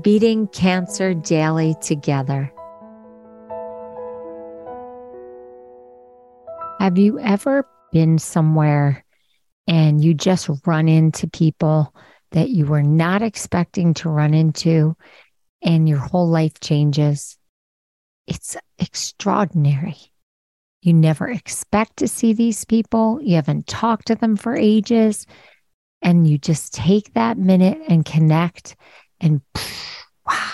beating cancer daily together. Have you ever been somewhere and you just run into people that you were not expecting to run into and your whole life changes? It's extraordinary. You never expect to see these people. You haven't talked to them for ages. And you just take that minute and connect and wow,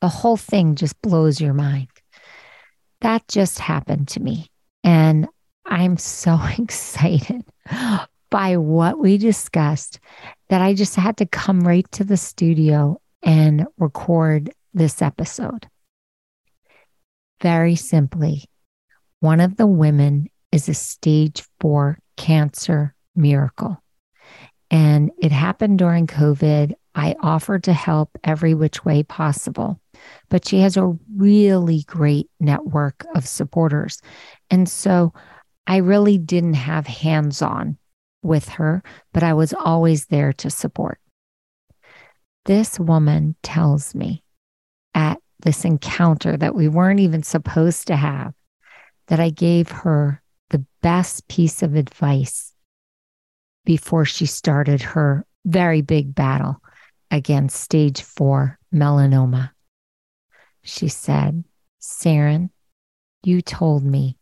the whole thing just blows your mind. That just happened to me. And I'm so excited by what we discussed that I just had to come right to the studio and record this episode. Very simply, one of the women is a stage four cancer miracle. And it happened during COVID. I offered to help every which way possible. But she has a really great network of supporters. And so I really didn't have hands on with her, but I was always there to support. This woman tells me at this encounter that we weren't even supposed to have that I gave her the best piece of advice before she started her very big battle against stage four melanoma. She said, Saranne, you told me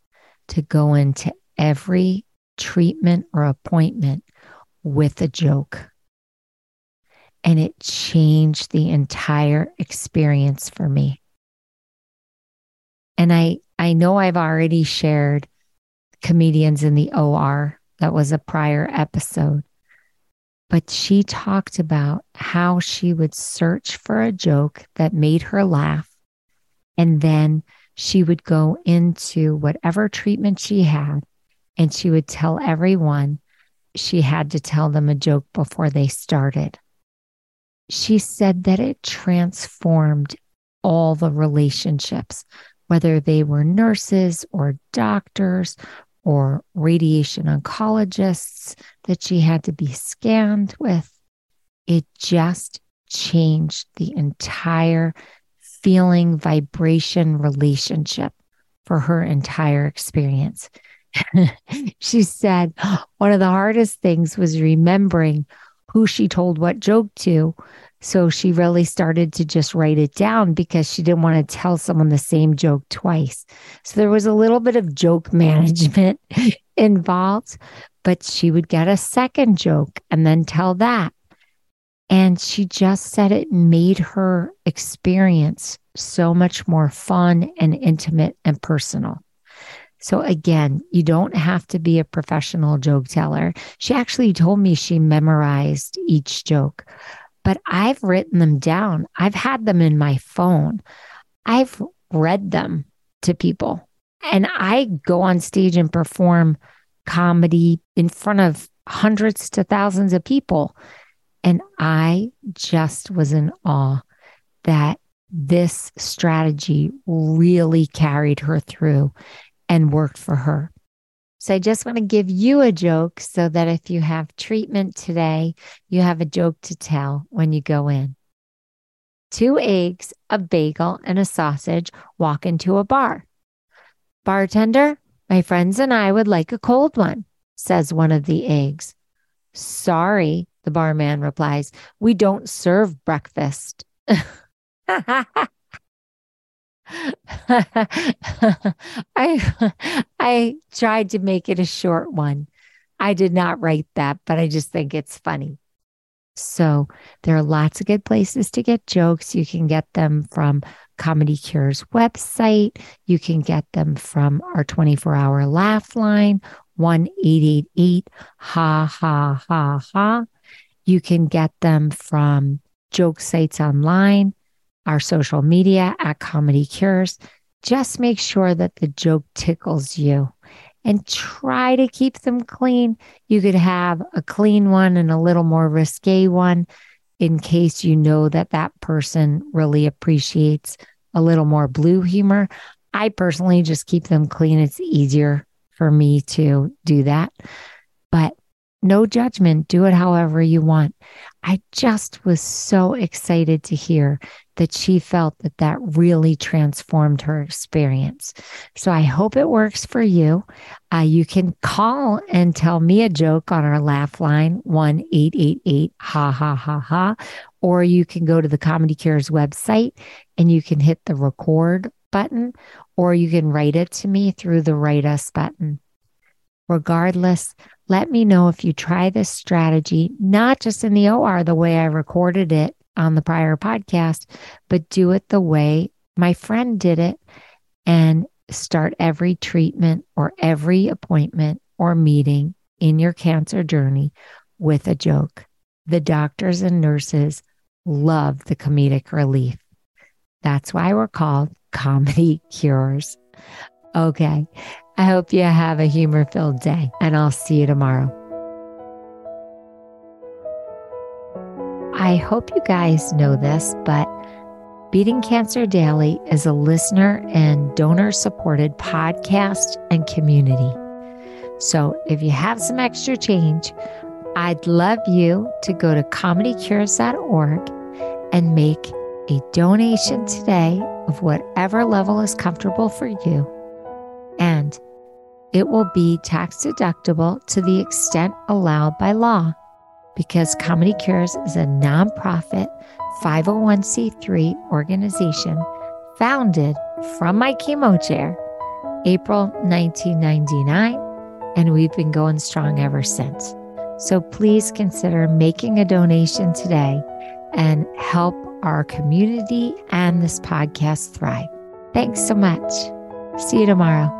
to go into every treatment or appointment with a joke. And it changed the entire experience for me. And I, I know I've already shared comedians in the OR. That was a prior episode. But she talked about how she would search for a joke that made her laugh. And then she would go into whatever treatment she had and she would tell everyone she had to tell them a joke before they started. She said that it transformed all the relationships, whether they were nurses or doctors or radiation oncologists that she had to be scanned with. It just changed the entire feeling vibration relationship for her entire experience. she said one of the hardest things was remembering who she told what joke to so she really started to just write it down because she didn't want to tell someone the same joke twice. So there was a little bit of joke management involved, but she would get a second joke and then tell that. And she just said it made her experience so much more fun and intimate and personal. So again, you don't have to be a professional joke teller. She actually told me she memorized each joke but I've written them down. I've had them in my phone. I've read them to people. And I go on stage and perform comedy in front of hundreds to thousands of people. And I just was in awe that this strategy really carried her through and worked for her. So I just want to give you a joke so that if you have treatment today, you have a joke to tell when you go in. Two eggs, a bagel, and a sausage walk into a bar. Bartender, my friends and I would like a cold one, says one of the eggs. Sorry, the barman replies, we don't serve breakfast. I I tried to make it a short one. I did not write that, but I just think it's funny. So there are lots of good places to get jokes. You can get them from Comedy Cures website. You can get them from our 24 hour laugh line, 1 888 ha ha ha ha. You can get them from joke sites online our social media at Comedy Cures. Just make sure that the joke tickles you and try to keep them clean. You could have a clean one and a little more risque one in case you know that that person really appreciates a little more blue humor. I personally just keep them clean. It's easier for me to do that. But no judgment. Do it however you want. I just was so excited to hear that she felt that that really transformed her experience. So I hope it works for you. Uh, you can call and tell me a joke on our laugh line, 1 888 ha ha ha ha. Or you can go to the Comedy Cures website and you can hit the record button, or you can write it to me through the write us button. Regardless, let me know if you try this strategy, not just in the OR, the way I recorded it on the prior podcast, but do it the way my friend did it and start every treatment or every appointment or meeting in your cancer journey with a joke. The doctors and nurses love the comedic relief. That's why we're called comedy cures. Okay. I hope you have a humor filled day, and I'll see you tomorrow. I hope you guys know this, but Beating Cancer Daily is a listener and donor supported podcast and community. So if you have some extra change, I'd love you to go to comedycures.org and make a donation today of whatever level is comfortable for you. And it will be tax deductible to the extent allowed by law because Comedy Cures is a nonprofit 501c3 organization founded from my chemo chair April 1999, and we've been going strong ever since. So please consider making a donation today and help our community and this podcast thrive. Thanks so much. See you tomorrow.